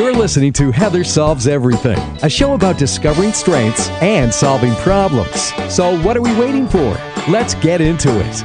You're listening to Heather Solves Everything, a show about discovering strengths and solving problems. So, what are we waiting for? Let's get into it.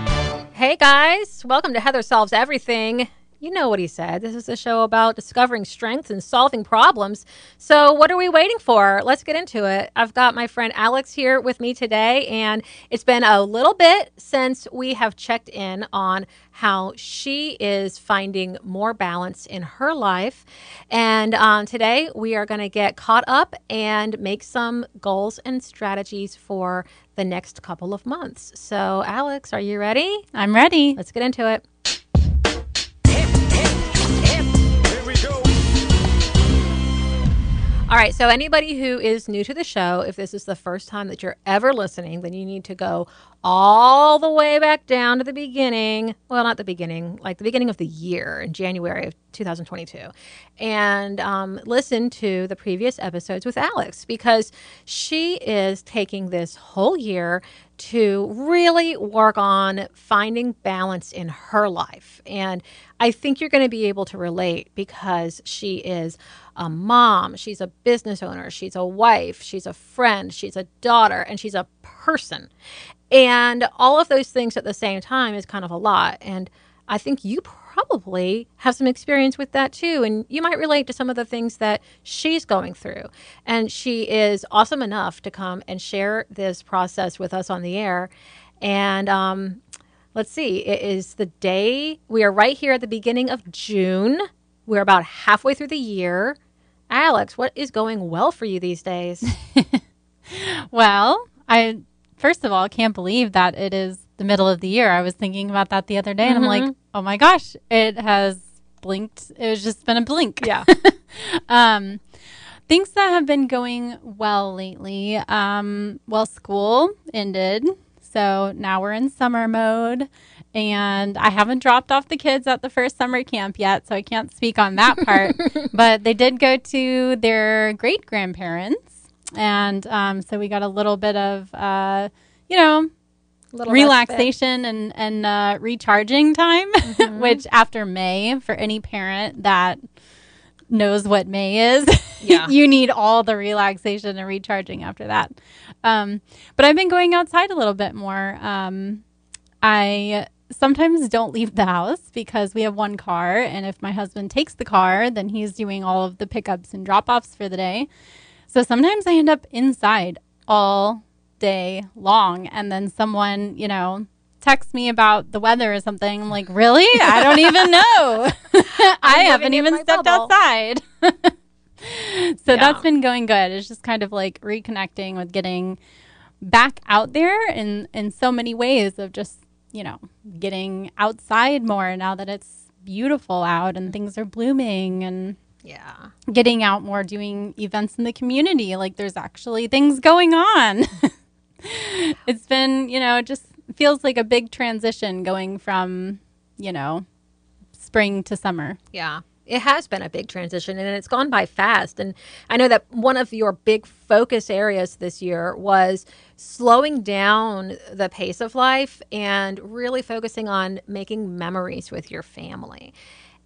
Hey guys, welcome to Heather Solves Everything. You know what he said. This is a show about discovering strengths and solving problems. So, what are we waiting for? Let's get into it. I've got my friend Alex here with me today, and it's been a little bit since we have checked in on how she is finding more balance in her life. And um, today we are going to get caught up and make some goals and strategies for the next couple of months. So, Alex, are you ready? I'm ready. Let's get into it. All right, so anybody who is new to the show, if this is the first time that you're ever listening, then you need to go all the way back down to the beginning. Well, not the beginning, like the beginning of the year in January of 2022, and um, listen to the previous episodes with Alex because she is taking this whole year to really work on finding balance in her life. And I think you're going to be able to relate because she is a mom, she's a business owner, she's a wife, she's a friend, she's a daughter, and she's a person. And all of those things at the same time is kind of a lot. And I think you probably have some experience with that too. And you might relate to some of the things that she's going through. And she is awesome enough to come and share this process with us on the air. And um, let's see, it is the day, we are right here at the beginning of June. We're about halfway through the year. Alex, what is going well for you these days? well, I first of all can't believe that it is the middle of the year. I was thinking about that the other day and mm-hmm. I'm like, "Oh my gosh, it has blinked. It has just been a blink." Yeah. um things that have been going well lately. Um well, school ended. So now we're in summer mode and I haven't dropped off the kids at the first summer camp yet, so I can't speak on that part. but they did go to their great grandparents, and um, so we got a little bit of, uh, you know, relaxation and and uh, recharging time. Mm-hmm. which after May, for any parent that knows what May is, yeah. you need all the relaxation and recharging after that. Um, but I've been going outside a little bit more. Um, I sometimes don't leave the house because we have one car. And if my husband takes the car, then he's doing all of the pickups and drop offs for the day. So sometimes I end up inside all day long. And then someone, you know, texts me about the weather or something. I'm like, really? I don't even know. I haven't even stepped bubble. outside. so yeah. that's been going good. It's just kind of like reconnecting with getting back out there in in so many ways of just you know, getting outside more now that it's beautiful out and things are blooming and yeah. Getting out more, doing events in the community. Like there's actually things going on. it's been, you know, it just feels like a big transition going from, you know, spring to summer. Yeah it has been a big transition and it's gone by fast. And I know that one of your big focus areas this year was slowing down the pace of life and really focusing on making memories with your family.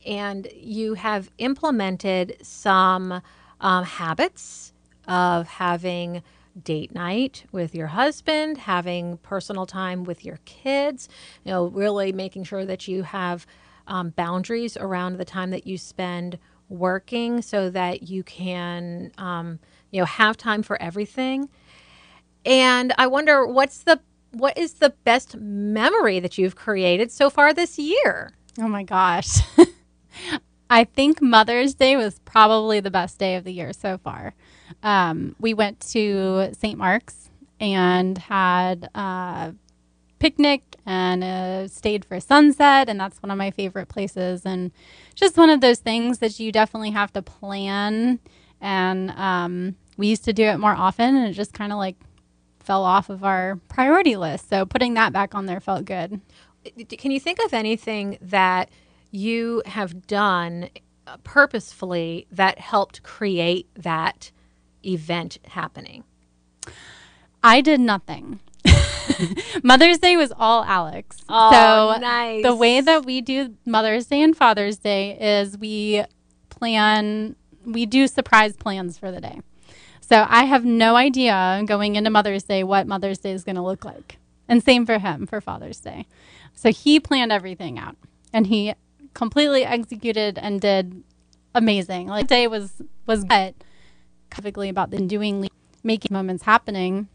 And you have implemented some um, habits of having date night with your husband, having personal time with your kids, you know, really making sure that you have um, boundaries around the time that you spend working so that you can um, you know have time for everything. And i wonder what's the what is the best memory that you've created so far this year? Oh my gosh. I think mother's day was probably the best day of the year so far um, we went to st mark's and had a picnic and uh, stayed for sunset, and that's one of my favorite places. And just one of those things that you definitely have to plan. And um, we used to do it more often, and it just kind of like fell off of our priority list. So putting that back on there felt good. Can you think of anything that you have done uh, purposefully that helped create that event happening? I did nothing. Mother's Day was all Alex. Oh, so The way that we do Mother's Day and Father's Day is we plan we do surprise plans for the day. So I have no idea going into Mother's Day what Mother's Day is going to look like. And same for him for Father's Day. So he planned everything out and he completely executed and did amazing. Like day was was good. Specifically about the doing making moments happening.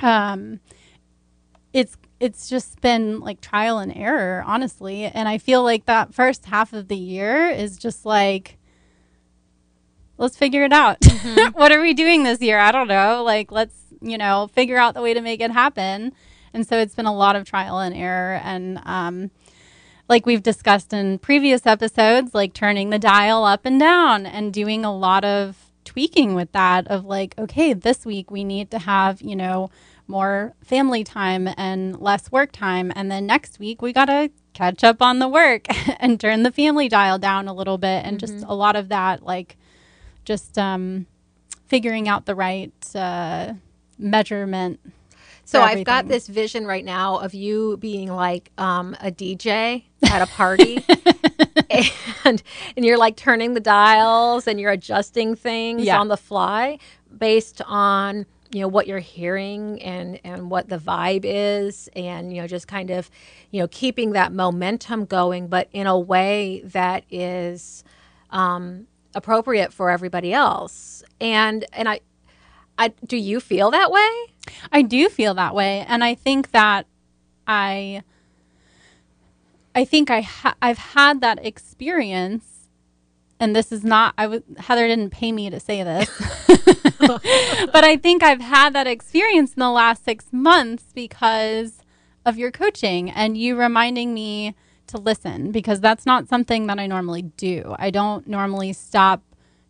Um it's it's just been like trial and error, honestly. And I feel like that first half of the year is just like let's figure it out. Mm-hmm. what are we doing this year? I don't know. Like, let's, you know, figure out the way to make it happen. And so it's been a lot of trial and error. And, um, like we've discussed in previous episodes, like turning the dial up and down and doing a lot of tweaking with that of like, okay, this week we need to have, you know, more family time and less work time. And then next week we got to catch up on the work and turn the family dial down a little bit. And mm-hmm. just a lot of that, like, just um, figuring out the right uh, measurement. So I've got this vision right now of you being like um, a DJ at a party, and and you're like turning the dials and you're adjusting things yeah. on the fly based on you know what you're hearing and and what the vibe is and you know just kind of you know keeping that momentum going but in a way that is um, appropriate for everybody else. And and I I do you feel that way? I do feel that way and I think that I I think I ha- I've had that experience and this is not I was Heather didn't pay me to say this. but I think I've had that experience in the last 6 months because of your coaching and you reminding me to listen because that's not something that I normally do. I don't normally stop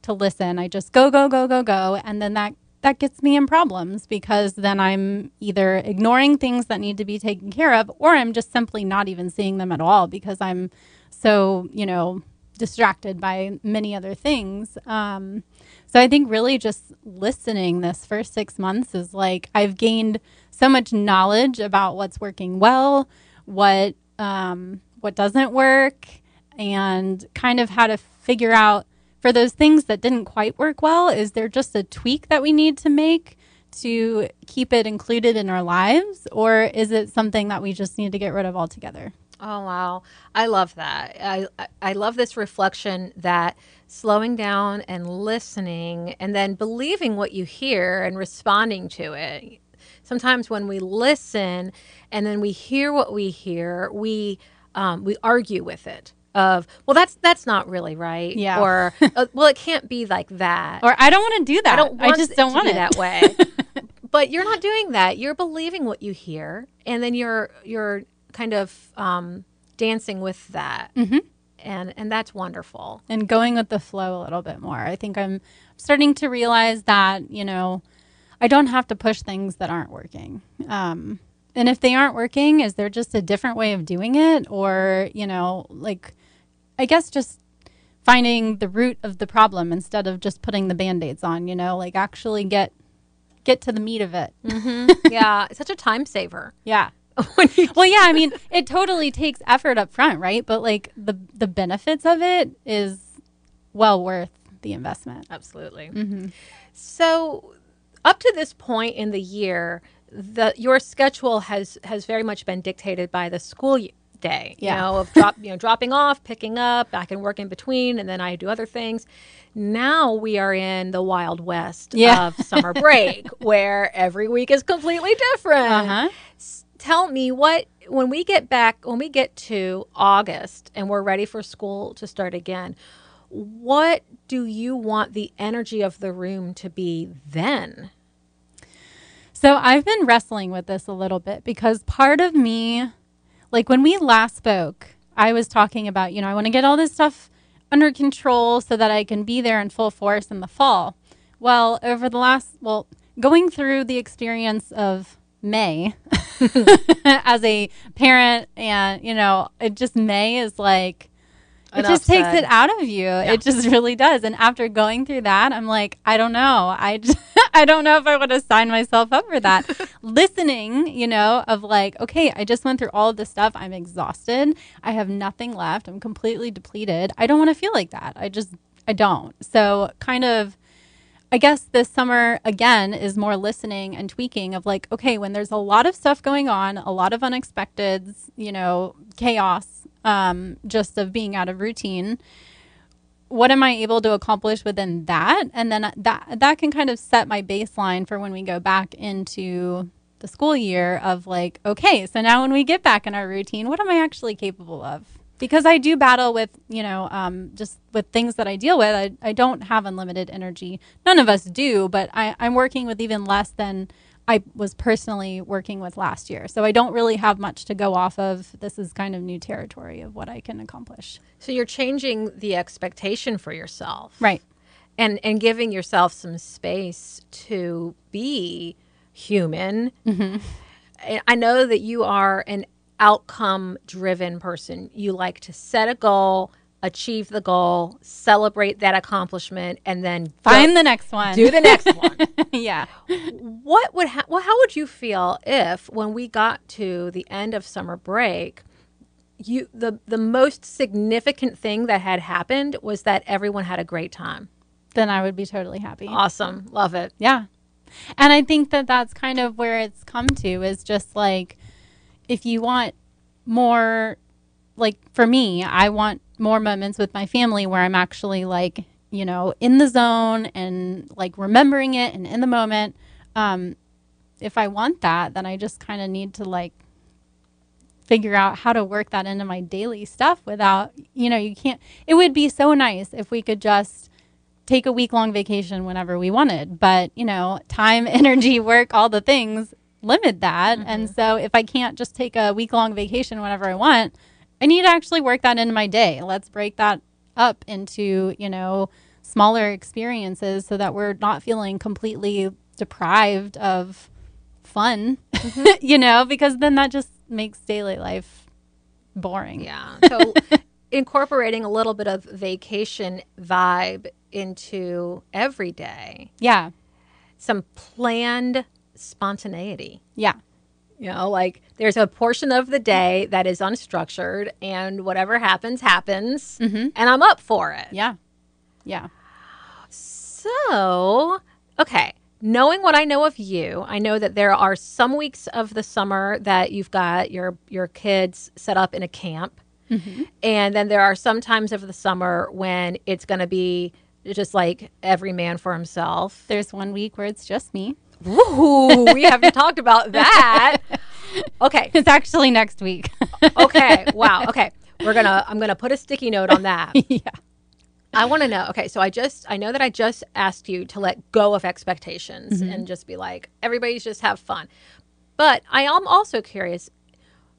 to listen. I just go go go go go and then that that gets me in problems because then I'm either ignoring things that need to be taken care of or I'm just simply not even seeing them at all because I'm so, you know, distracted by many other things. Um, so I think really just listening this first six months is like I've gained so much knowledge about what's working well, what um, what doesn't work and kind of how to figure out for those things that didn't quite work well is there just a tweak that we need to make to keep it included in our lives? Or is it something that we just need to get rid of altogether? Oh wow. I love that. I i love this reflection that slowing down and listening and then believing what you hear and responding to it. Sometimes when we listen and then we hear what we hear we um, we argue with it of well that's that's not really right. Yeah. Or uh, well it can't be like that. Or i don't want to do that. I don't i just don't want it. that way. But you're not doing that. You're believing what you hear and then you're you're kind of um, dancing with that. Mm-hmm. and and that's wonderful. And going with the flow a little bit more. I think i'm starting to realize that you know i don't have to push things that aren't working. Um, and if they aren't working, is there just a different way of doing it? Or, you know, like, I guess just finding the root of the problem instead of just putting the band-aids on, you know, like actually get get to the meat of it. Mm-hmm. yeah, it's such a time saver. Yeah. well, yeah, I mean, it totally takes effort up front, right? But like the the benefits of it is well worth the investment. Absolutely. Mm-hmm. So, up to this point in the year, the your schedule has has very much been dictated by the school day. Yeah. You know, of drop you know dropping off, picking up. I can work in between, and then I do other things. Now we are in the wild west yeah. of summer break, where every week is completely different. Uh-huh. Tell me what when we get back when we get to August and we're ready for school to start again. What do you want the energy of the room to be then? So I've been wrestling with this a little bit because part of me, like when we last spoke, I was talking about, you know, I want to get all this stuff under control so that I can be there in full force in the fall. Well, over the last, well, going through the experience of May as a parent, and, you know, it just May is like, it just takes it out of you. Yeah. It just really does. And after going through that, I'm like, I don't know. I just, I don't know if I would have signed myself up for that. Listening, you know, of like, okay, I just went through all of this stuff. I'm exhausted. I have nothing left. I'm completely depleted. I don't want to feel like that. I just I don't. So kind of I guess this summer again is more listening and tweaking of like, okay, when there's a lot of stuff going on, a lot of unexpected, you know, chaos, um, just of being out of routine, what am I able to accomplish within that? And then that that can kind of set my baseline for when we go back into the school year of like, okay, so now when we get back in our routine, what am I actually capable of? Because I do battle with, you know, um, just with things that I deal with. I, I don't have unlimited energy. None of us do, but I, I'm working with even less than I was personally working with last year. So I don't really have much to go off of. This is kind of new territory of what I can accomplish. So you're changing the expectation for yourself. Right. And and giving yourself some space to be human. Mm-hmm. I know that you are an outcome driven person. You like to set a goal, achieve the goal, celebrate that accomplishment, and then find go, the next one. Do the next one. yeah. What would ha- well? How would you feel if, when we got to the end of summer break, you the the most significant thing that had happened was that everyone had a great time? Then I would be totally happy. Awesome, love it. Yeah. And I think that that's kind of where it's come to is just like if you want more like for me, I want more moments with my family where I'm actually like, you know, in the zone and like remembering it and in the moment. Um, if I want that, then I just kind of need to like figure out how to work that into my daily stuff without, you know, you can't. It would be so nice if we could just take a week long vacation whenever we wanted. But, you know, time, energy, work, all the things limit that. Mm-hmm. And so if I can't just take a week long vacation whenever I want, I need to actually work that into my day. Let's break that up into, you know, smaller experiences so that we're not feeling completely deprived of fun, mm-hmm. you know, because then that just makes daily life boring. Yeah. So incorporating a little bit of vacation vibe into every day. Yeah. Some planned spontaneity. Yeah. You know, like there's a portion of the day that is unstructured and whatever happens, happens. Mm-hmm. And I'm up for it. Yeah. Yeah. So, okay. Knowing what I know of you, I know that there are some weeks of the summer that you've got your your kids set up in a camp. Mm-hmm. And then there are some times of the summer when it's going to be just like every man for himself. There's one week where it's just me. We haven't talked about that. Okay. It's actually next week. okay. Wow. Okay. We're going to I'm going to put a sticky note on that. yeah. I want to know. Okay, so I just I know that I just asked you to let go of expectations mm-hmm. and just be like everybody's just have fun. But I am also curious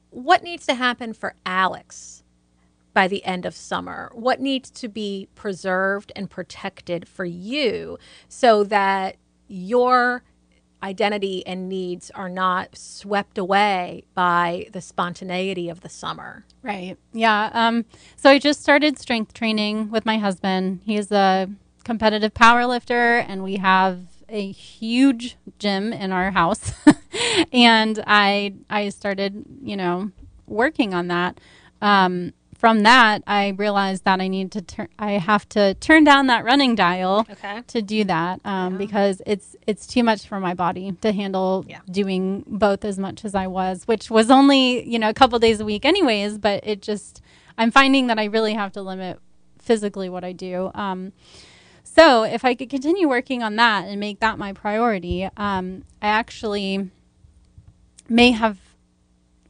what needs to happen for Alex by the end of summer? What needs to be preserved and protected for you so that your identity and needs are not swept away by the spontaneity of the summer? Right. Yeah. Um, so I just started strength training with my husband. He's a competitive power lifter, and we have a huge gym in our house. and I I started, you know, working on that. Um, from that, I realized that I need to turn. I have to turn down that running dial okay. to do that um, yeah. because it's it's too much for my body to handle yeah. doing both as much as I was, which was only you know a couple days a week, anyways. But it just I'm finding that I really have to limit physically what I do. Um, so if I could continue working on that and make that my priority, um, I actually may have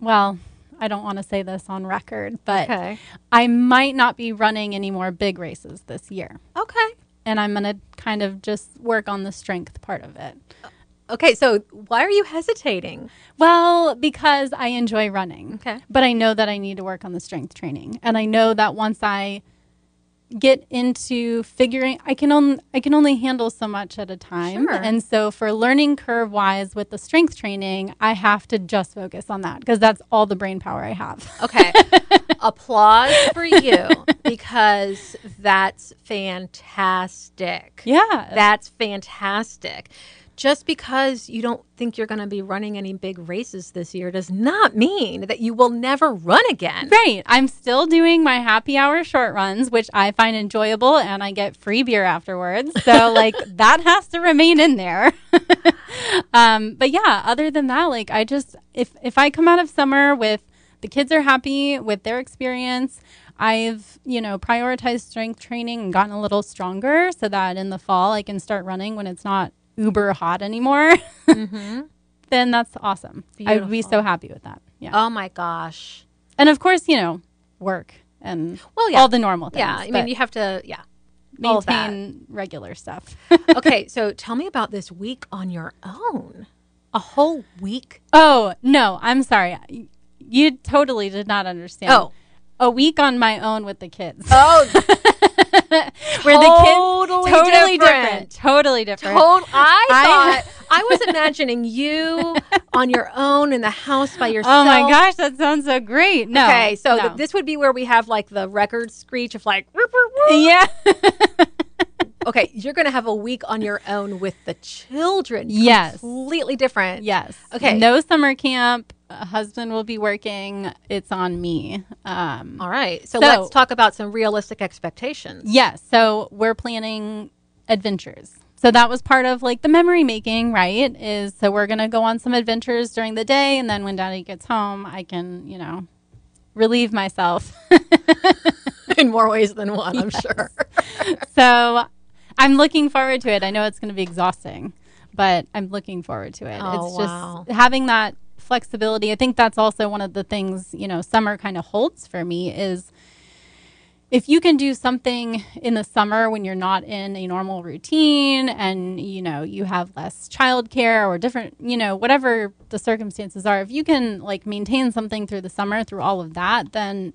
well I don't want to say this on record, but okay. I might not be running any more big races this year. Okay. And I'm going to kind of just work on the strength part of it. Okay, so why are you hesitating? Well, because I enjoy running. Okay. But I know that I need to work on the strength training. And I know that once I get into figuring I can only I can only handle so much at a time. Sure. And so for learning curve wise with the strength training, I have to just focus on that because that's all the brain power I have. Okay. Applause for you because that's fantastic. Yeah. That's fantastic. Just because you don't think you're going to be running any big races this year does not mean that you will never run again. Right. I'm still doing my happy hour short runs, which I find enjoyable and I get free beer afterwards. So like that has to remain in there. um, but yeah, other than that, like I just if if I come out of summer with the kids are happy with their experience, I've, you know, prioritized strength training and gotten a little stronger so that in the fall I can start running when it's not uber hot anymore. Mm-hmm. then that's awesome. Beautiful. I would be so happy with that. Yeah. Oh my gosh. And of course, you know, work and well, yeah. all the normal things. Yeah. I mean, you have to, yeah. Maintain regular stuff. okay. So tell me about this week on your own. A whole week? Oh, no. I'm sorry. You totally did not understand. Oh a week on my own with the kids. Oh, where the kids totally different. different. Totally different. Tot- I, I thought I was imagining you on your own in the house by yourself. Oh my gosh, that sounds so great. No. Okay, so no. th- this would be where we have like the record screech of like Yeah. okay, you're going to have a week on your own with the children. Yes. Completely different. Yes. Okay. No summer camp husband will be working. It's on me. Um, All right. So, so, let's talk about some realistic expectations. Yes. So we're planning adventures. So that was part of like the memory making, right? Is so we're going to go on some adventures during the day. And then when daddy gets home, I can, you know, relieve myself. In more ways than one, yes. I'm sure. so I'm looking forward to it. I know it's going to be exhausting, but I'm looking forward to it. Oh, it's wow. just having that flexibility. I think that's also one of the things, you know, summer kind of holds for me is if you can do something in the summer when you're not in a normal routine and you know you have less childcare or different you know whatever the circumstances are if you can like maintain something through the summer through all of that then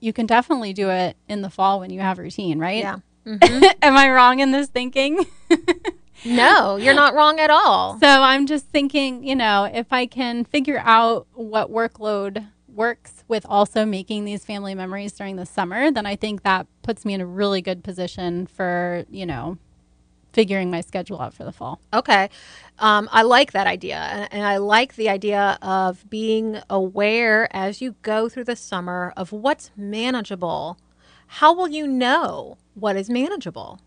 you can definitely do it in the fall when you have routine right yeah mm-hmm. am i wrong in this thinking no, you're not wrong at all. So I'm just thinking, you know, if I can figure out what workload works with also making these family memories during the summer, then I think that puts me in a really good position for, you know, figuring my schedule out for the fall. Okay. Um, I like that idea. And, and, I like the idea of being aware as you go through the summer of what's manageable. How will you know what is manageable?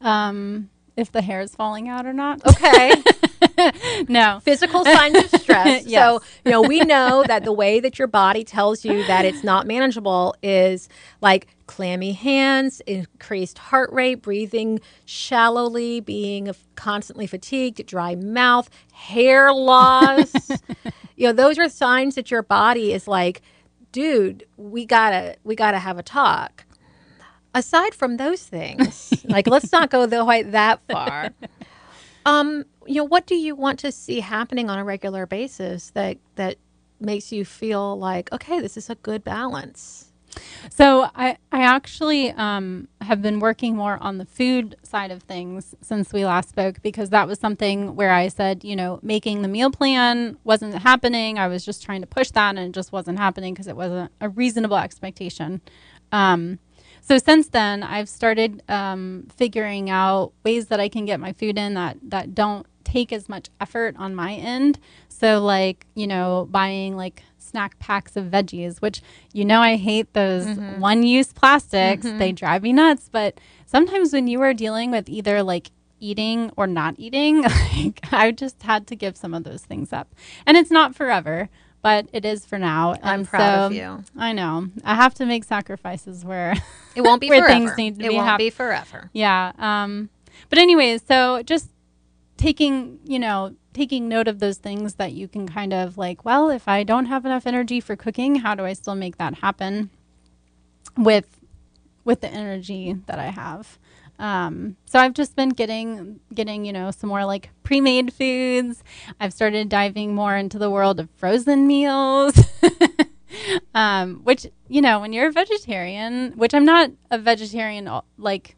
Um, if the hair is falling out or not. Okay. no. Physical signs of stress. yes. So, you know, we know that the way that your body tells you that it's not manageable is like clammy hands, increased heart rate, breathing shallowly, being constantly fatigued, dry mouth, hair loss. you know, those are signs that your body is like, dude, we got to we got to have a talk aside from those things, like let's not go quite that far. Um, you know, what do you want to see happening on a regular basis that that makes you feel like okay, this is a good balance? So I, I actually um, have been working more on the food side of things since we last spoke because that was something where I said, you know, making the meal plan wasn't happening. I was just trying to push that and it just wasn't happening because it wasn't a reasonable expectation. Um, so since then, I've started um, figuring out ways that I can get my food in that that don't take as much effort on my end. So like you know, buying like snack packs of veggies, which you know I hate those mm-hmm. one-use plastics. Mm-hmm. They drive me nuts. But sometimes when you are dealing with either like eating or not eating, like I just had to give some of those things up. And it's not forever but it is for now. I'm proud so, of you. I know. I have to make sacrifices where it won't be where forever. things need to it be. It won't be forever. Yeah. Um. But anyways, so just taking you know taking note of those things that you can kind of like well if i don't have enough energy for cooking how do i still make that happen with with the energy that i have um, so I've just been getting getting you know some more like pre-made foods. I've started diving more into the world of frozen meals. um, which you know when you're a vegetarian, which I'm not a vegetarian like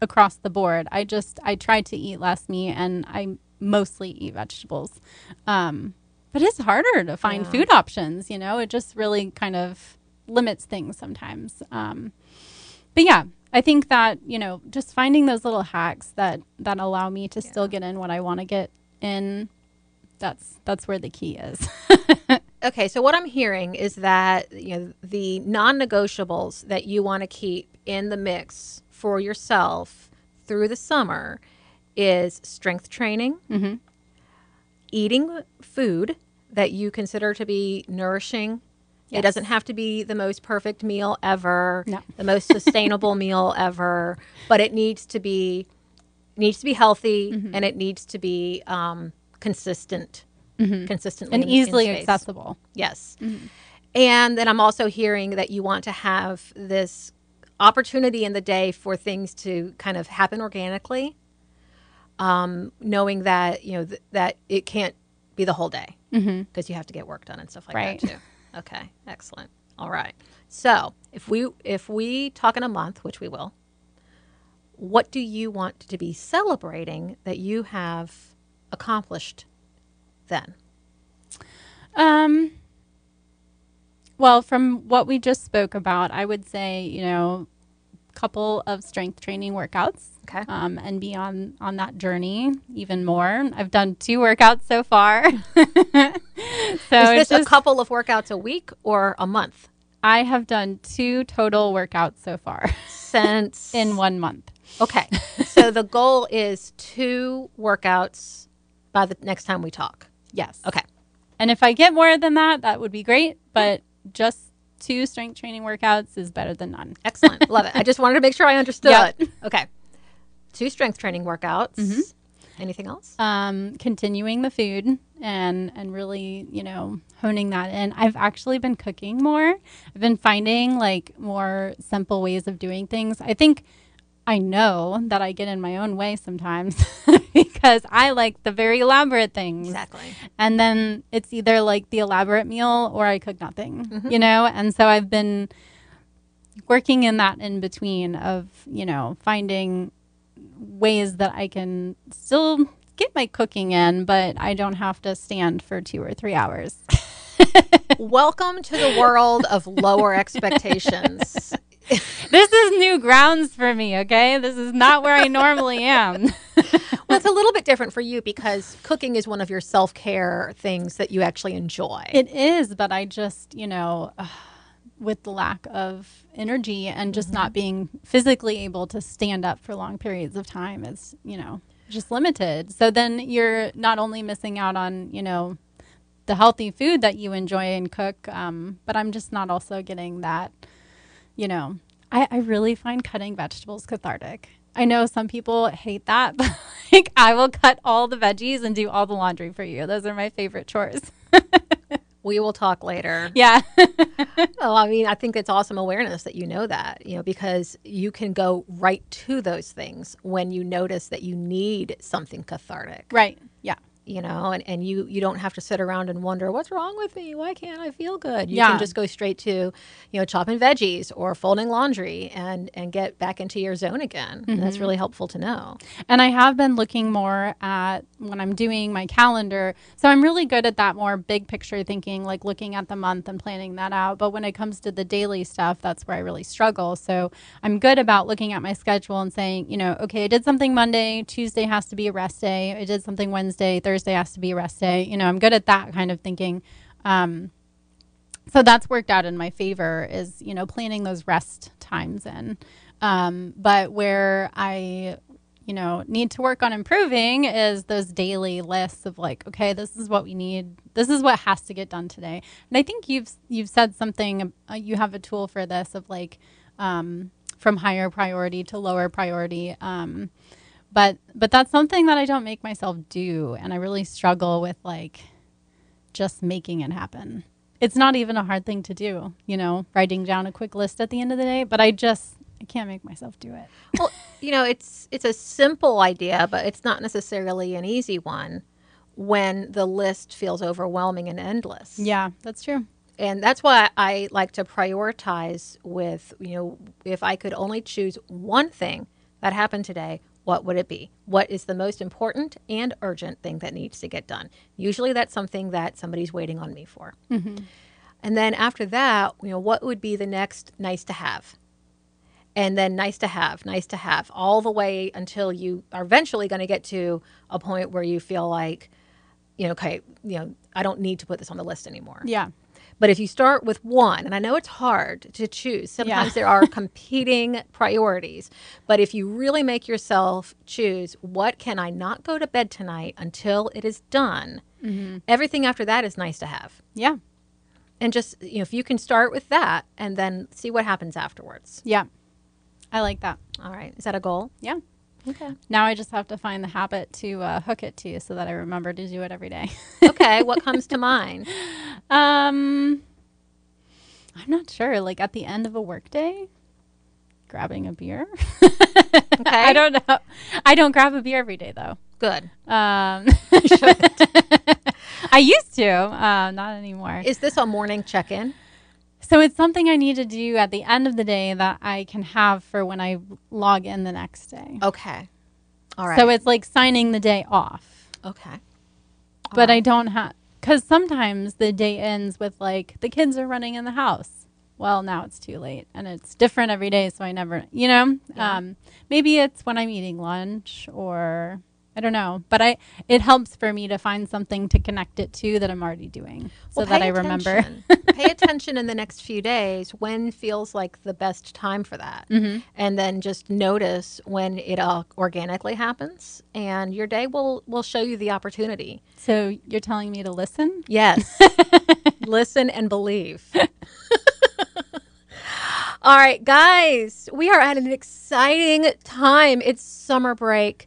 across the board. I just I try to eat less meat and I mostly eat vegetables. Um, but it's harder to find yeah. food options. You know, it just really kind of limits things sometimes. Um, but yeah, I think that you know just finding those little hacks that that allow me to still get in what I want to get in. That's that's where the key is. Okay, so what I'm hearing is that you know the non-negotiables that you want to keep in the mix for yourself through the summer is strength training, Mm-hmm. eating food that you consider to be nourishing. It doesn't have to be the most perfect meal ever, No. the most sustainable meal ever, but it needs to be needs to be healthy Mm-hmm. and it needs to be um, consistent, consistently and in- easily accessible. Yes. And then I'm also hearing that you want to have this opportunity in the day for things to kind of happen organically, um, knowing that, you know, th- that it can't be the whole day because you have to get work done and stuff like Right. that too. Okay. Excellent. All right. So if we, if we talk in a month, which we will, what do you want to be celebrating that you have accomplished then? Um, well, from what we just spoke about, I would say, you know, couple of strength training workouts. Okay. Um, and be on on that journey even more. I've done two workouts so far. so Is this a couple of workouts a week or a month? I have done two total workouts so far Since in one month. okay, so the goal is two workouts by the next time we talk. Yes. Okay, And if I get more than that, that would be great. But just two strength training workouts is better than none. excellent, love it. I just wanted to make sure I understood. Yep. Okay, two strength training workouts. Mm-hmm. Anything else? um, continuing the food and and really you know honing that in. I've actually been cooking more. I've been finding like more simple ways of doing things. I think i know that i get in my own way sometimes because i like the very elaborate things. Exactly. and then it's either like the elaborate meal or i cook nothing you know? And so i've been working in that in between of you know finding ways that i can still get my cooking in but i don't have to stand for two or three hours Welcome to the world of lower expectations. this is new grounds for me okay this is not where i normally am Well, it's a little bit different for you because cooking is one of your self care things that you actually enjoy. It is, but I just, you know, uh, with the lack of energy and just not being physically able to stand up for long periods of time is, you know, just limited. So then you're not only missing out on, you know, the healthy food that you enjoy and cook, um, but I'm just not also getting that, you know, I, I really find cutting vegetables cathartic. I know some people hate that, but like I will cut all the veggies and do all the laundry for you. Those are my favorite chores. we will talk later. Yeah. Well, I mean, I think it's awesome awareness that you know that, you know, because you can go right to those things when you notice that you need something cathartic, right. You know, and, and you, you don't have to sit around and wonder, what's wrong with me? Why can't I feel good? You Yeah. can just go straight to, you know, chopping veggies or folding laundry and, and get back into your zone again. And that's mm-hmm. really helpful to know. And I have been looking more at when I'm doing my calendar. So I'm really good at that more big picture thinking, like looking at the month and planning that out. But when it comes to the daily stuff, that's where I really struggle. So I'm good about looking at my schedule and saying, you know, okay, I did something Monday, Tuesday has to be a rest day. I did something Wednesday, Thursday has to be rest day. You know, I'm good at that kind of thinking. Um, so that's worked out in my favor is you know planning those rest times in um, but where i you know need to work on improving is those daily lists of like okay this is what we need this is what has to get done today and i think you've you've said something uh, you have a tool for this of like um, from higher priority to lower priority um, but but that's something that i don't make myself do and i really struggle with like just making it happen it's not even a hard thing to do, you know, writing down a quick list at the end of the day, but I just I can't make myself do it. well, you know, it's it's a simple idea, but it's not necessarily an easy one when the list feels overwhelming and endless. Yeah, that's true. And that's why I like to prioritize with, you know, if I could only choose one thing that happened today, what would it be? What is the most important and urgent thing that needs to get done? Usually that's something that somebody's waiting on me for. Mm-hmm. And then after that, you know, what would be the next nice to have? and then nice to have, nice to have, all the way until you are eventually going to get to a point where you feel like, you know, okay, you know, I don't need to put this on the list anymore. Yeah. But if you start with one, and I know it's hard to choose, sometimes there are competing priorities. But if you really make yourself choose, what can I not go to bed tonight until it is done? Mm-hmm. Everything after that is nice to have. Yeah. And just, you know, if you can start with that and then see what happens afterwards. Yeah. I like that. All right. Is that a goal? Yeah. Okay. Now I just have to find the habit to uh, hook it to so that I remember to do it every day. Okay. what comes to mind? um, I'm not sure. Like at the end of a workday, grabbing a beer. Okay. I don't know. I don't grab a beer every day though. Good. Um, I used to, uh, not anymore. Is this a morning check in? So it's something I need to do at the end of the day that I can have for when I log in the next day. Okay. All right. So it's like signing the day off. okay. But I don't have because sometimes the day ends with like the kids are running in the house. Well, now it's too late, and it's different every day. So I never, you know, Yeah. um, maybe it's when I'm eating lunch or I don't know. But I it helps for me to find something to connect it to that I'm already doing, so Well, that I remember. pay attention in the next few days when feels like the best time for that. Mm-hmm. And then just notice when it uh, organically happens and your day will will show you the opportunity. So you're telling me to listen? Yes. Listen and believe. All right, guys, we are at an exciting time. It's summer break,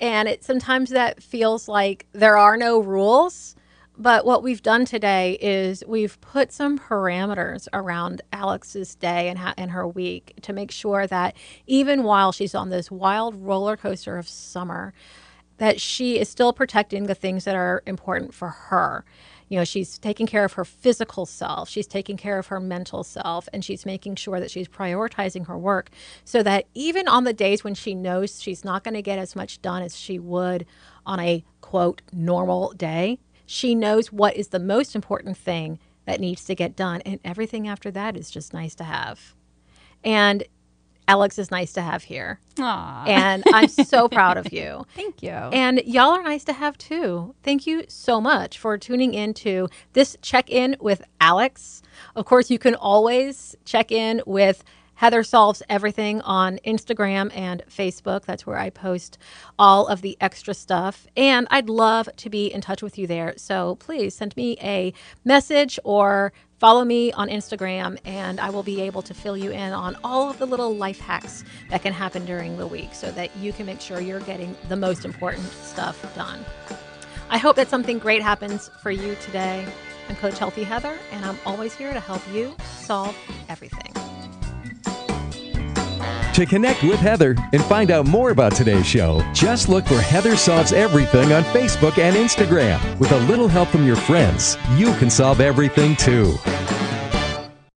and it sometimes that feels like there are no rules. But what we've done today is we've put some parameters around Alex's day and, ha- and her week to make sure that even while she's on this wild roller coaster of summer, that she is still protecting the things that are important for her. You know, she's taking care of her physical self, she's taking care of her mental self, and she's making sure that she's prioritizing her work so that even on the days when she knows she's not going to get as much done as she would on a quote normal day, she knows what is the most important thing that needs to get done. And everything after that is just nice to have. And Alex is nice to have here. Aw, And I'm so proud of you. thank you. And y'all are nice to have too. Thank you so much for tuning in to this check in with Alex. Of course, you can always check in with Heather Solves Everything on Instagram and Facebook. That's where I post all of the extra stuff. And I'd love to be in touch with you there. So please send me a message or follow me on Instagram, and I will be able to fill you in on all of the little life hacks that can happen during the week so that you can make sure you're getting the most important stuff done. I hope that something great happens for you today. I'm Coach Healthy Heather, and I'm always here to help you solve everything. To connect with Heather and find out more about today's show, just look for Heather Solves Everything on Facebook and Instagram. With a little help from your friends, you can solve everything too.